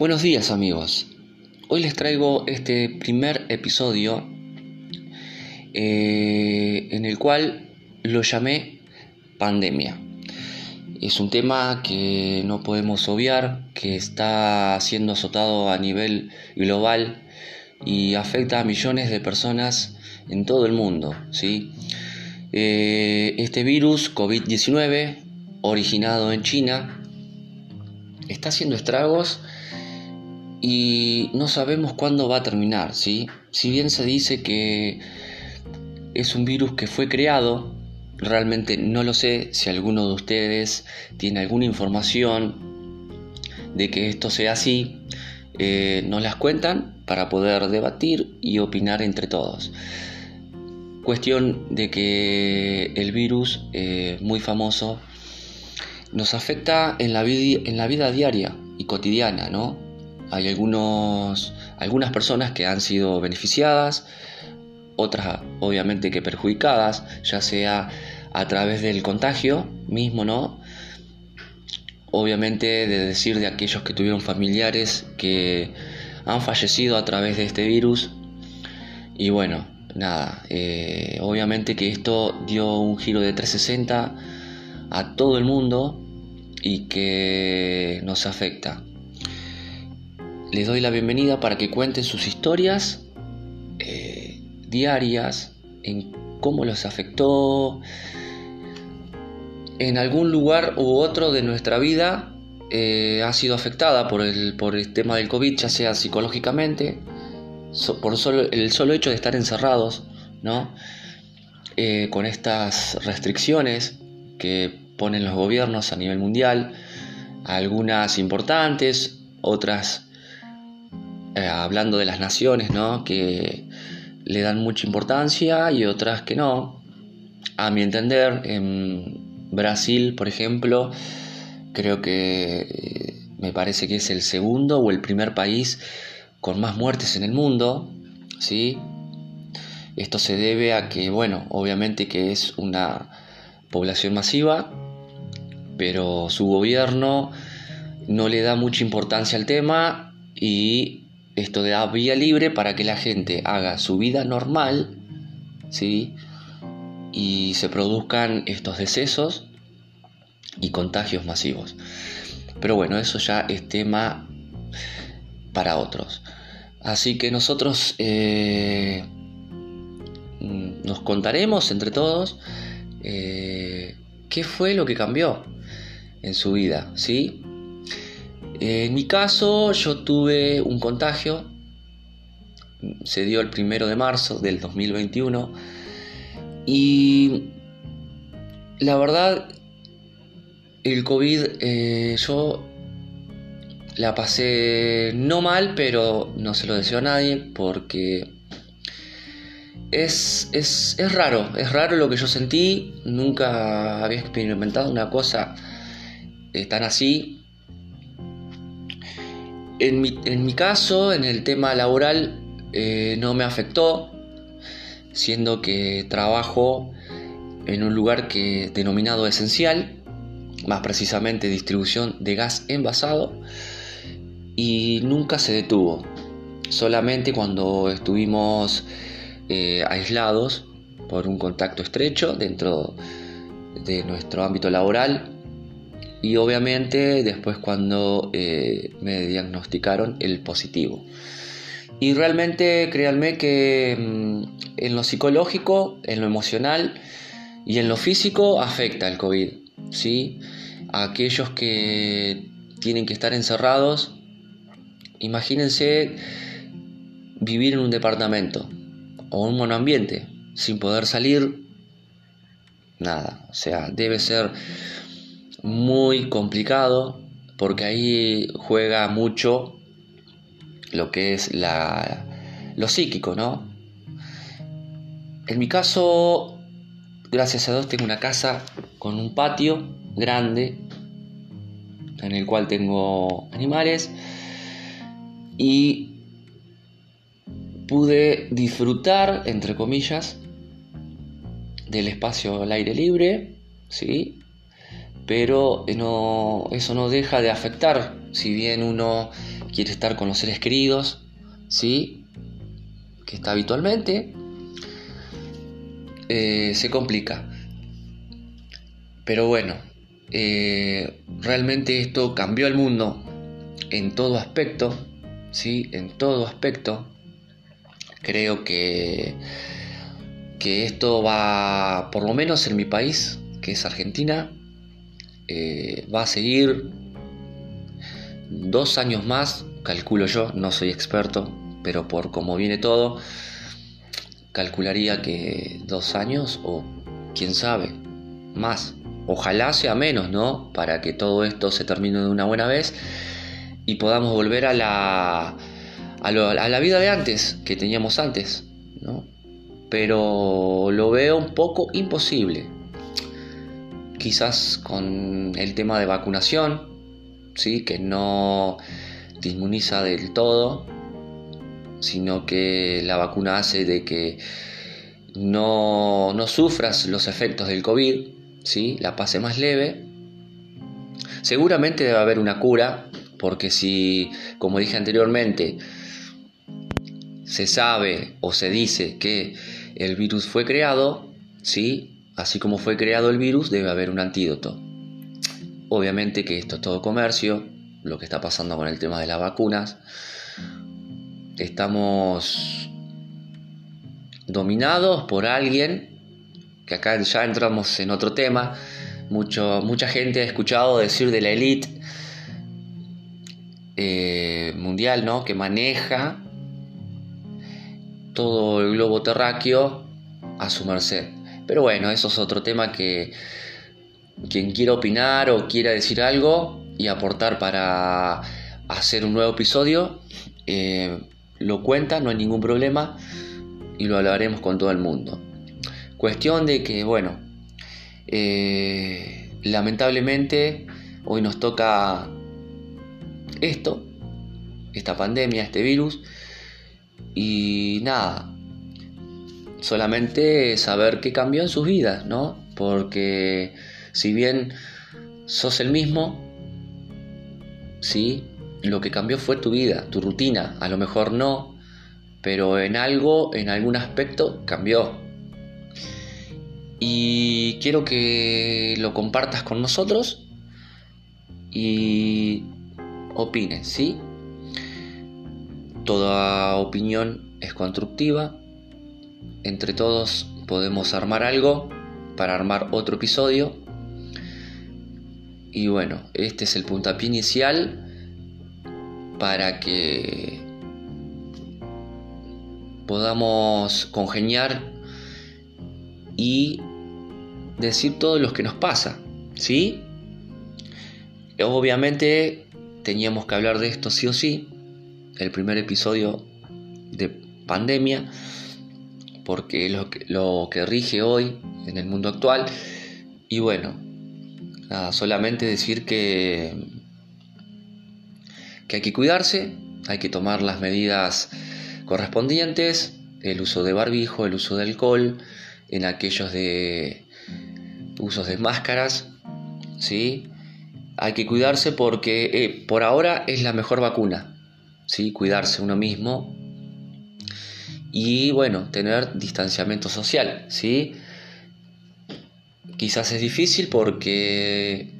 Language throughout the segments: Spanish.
Buenos días amigos. Hoy les traigo este primer episodio eh, en el cual lo llamé pandemia. Es un tema que no podemos obviar, que está siendo azotado a nivel global y afecta a millones de personas en todo el mundo. ¿sí? Eh, este virus COVID-19, originado en China, está haciendo estragos y no sabemos cuándo va a terminar, ¿sí? Si bien se dice que es un virus que fue creado, realmente no lo sé si alguno de ustedes tiene alguna información de que esto sea así, eh, nos las cuentan para poder debatir y opinar entre todos. Cuestión de que el virus eh, muy famoso nos afecta en la, en la vida diaria y cotidiana, ¿no? Hay algunos, algunas personas que han sido beneficiadas, otras obviamente que perjudicadas, ya sea a través del contagio mismo, ¿no? Obviamente de decir de aquellos que tuvieron familiares que han fallecido a través de este virus. Y bueno, nada, eh, obviamente que esto dio un giro de 360 a todo el mundo y que nos afecta les doy la bienvenida para que cuenten sus historias eh, diarias, en cómo los afectó, en algún lugar u otro de nuestra vida eh, ha sido afectada por el, por el tema del COVID, ya sea psicológicamente, por solo, el solo hecho de estar encerrados, ¿no? Eh, con estas restricciones que ponen los gobiernos a nivel mundial, algunas importantes, otras eh, hablando de las naciones, ¿no? Que le dan mucha importancia y otras que no. A mi entender, en Brasil, por ejemplo, creo que eh, me parece que es el segundo o el primer país con más muertes en el mundo, ¿sí? Esto se debe a que, bueno, obviamente que es una población masiva, pero su gobierno no le da mucha importancia al tema y esto da vía libre para que la gente haga su vida normal, ¿sí? Y se produzcan estos decesos y contagios masivos. Pero bueno, eso ya es tema para otros. Así que nosotros eh, nos contaremos entre todos eh, qué fue lo que cambió en su vida, ¿sí? En mi caso, yo tuve un contagio, se dio el primero de marzo del 2021 y la verdad, el COVID eh, yo la pasé no mal, pero no se lo deseo a nadie porque es, es, es raro, es raro lo que yo sentí, nunca había experimentado una cosa eh, tan así en mi, caso, en el tema laboral, eh, no me afectó, siendo que trabajo en un lugar que denominado esencial, más precisamente distribución de gas envasado, y nunca se detuvo. Solamente cuando estuvimos eh, aislados por un contacto estrecho dentro de nuestro ámbito laboral, y obviamente después cuando eh, me diagnosticaron el positivo. Y realmente créanme que mm, en lo psicológico, en lo emocional y en lo físico afecta el COVID. ¿sí? Aquellos que tienen que estar encerrados, imagínense vivir en un departamento o un monoambiente sin poder salir. Nada, o sea, debe ser muy complicado porque ahí juega mucho lo que es la, lo psíquico, ¿no? En mi caso, gracias a Dios, tengo una casa con un patio grande en el cual tengo animales y pude disfrutar, entre comillas, del espacio al aire libre, ¿sí? Pero no, eso no deja de afectar, si bien uno quiere estar con los seres queridos, ¿sí? Que está habitualmente, eh, se complica. Pero bueno, eh, realmente esto cambió el mundo en todo aspecto, ¿sí? En todo aspecto. Creo que, que esto va, por lo menos en mi país, que es Argentina, eh, va a seguir dos años más, calculo yo, no soy experto, pero por cómo viene todo, calcularía que dos años o quién sabe, más. Ojalá sea menos, ¿no? Para que todo esto se termine de una buena vez y podamos volver a la, a, la vida de antes, que teníamos antes, ¿no? Pero lo veo un poco imposible. Quizás con el tema de vacunación, ¿sí? Que no te inmuniza del todo, sino que la vacuna hace de que no, no sufras los efectos del COVID, ¿sí? la pase más leve. Seguramente debe haber una cura, porque si, como dije anteriormente, se sabe o se dice que el virus fue creado, ¿sí? Así como fue creado el virus, debe haber un antídoto. Obviamente que esto es todo comercio, lo que está pasando con el tema de las vacunas. Estamos dominados por alguien, que acá ya entramos en otro tema. Mucha gente ha escuchado decir de la élite eh, mundial, ¿no? Que maneja todo el globo terráqueo a su merced. Pero bueno, eso es otro tema que quien quiera opinar o quiera decir algo y aportar para hacer un nuevo episodio, eh, lo cuenta, no hay ningún problema y lo hablaremos con todo el mundo. Cuestión de que, bueno, eh, lamentablemente hoy nos toca esto, esta pandemia, este virus. Y nada, solamente saber qué cambió en sus vidas, ¿no? Porque si bien sos el mismo, sí, lo que cambió fue tu vida, tu rutina. A lo mejor no, pero en algo, en algún aspecto cambió. Y quiero que lo compartas con nosotros y opines, ¿sí? Toda opinión es constructiva. Entre todos podemos armar algo para armar otro episodio. Y bueno, este es el puntapié inicial para que podamos congeniar y decir todo lo que nos pasa, ¿sí? Obviamente teníamos que hablar de esto sí o sí, el primer episodio de pandemia, porque es lo que, rige hoy en el mundo actual. Y bueno, solamente decir que, que hay que cuidarse, hay que tomar las medidas correspondientes, el uso de barbijo, el uso de alcohol, en aquellos de usos de máscaras, ¿sí? hay que cuidarse porque eh, por ahora es la mejor vacuna, ¿sí? cuidarse uno mismo y bueno, tener distanciamiento social, ¿sí? Quizás es difícil porque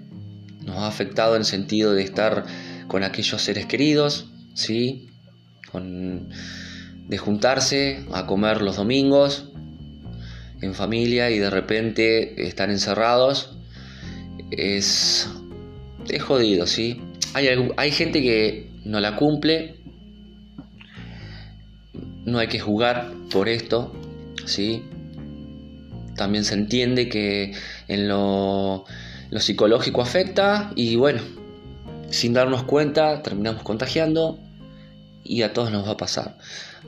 nos ha afectado en el sentido de estar con aquellos seres queridos, ¿sí? Con, de juntarse a comer los domingos en familia y de repente estar encerrados es es jodido, ¿sí? Hay, hay gente que no la cumple, no hay que jugar por esto, ¿sí? También se entiende que en lo, lo psicológico afecta y bueno, sin darnos cuenta terminamos contagiando y a todos nos va a pasar.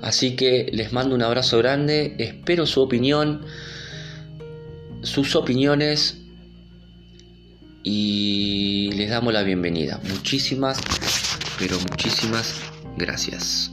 Así que les mando un abrazo grande, espero su opinión, sus opiniones y les damos la bienvenida. Muchísimas, pero muchísimas gracias.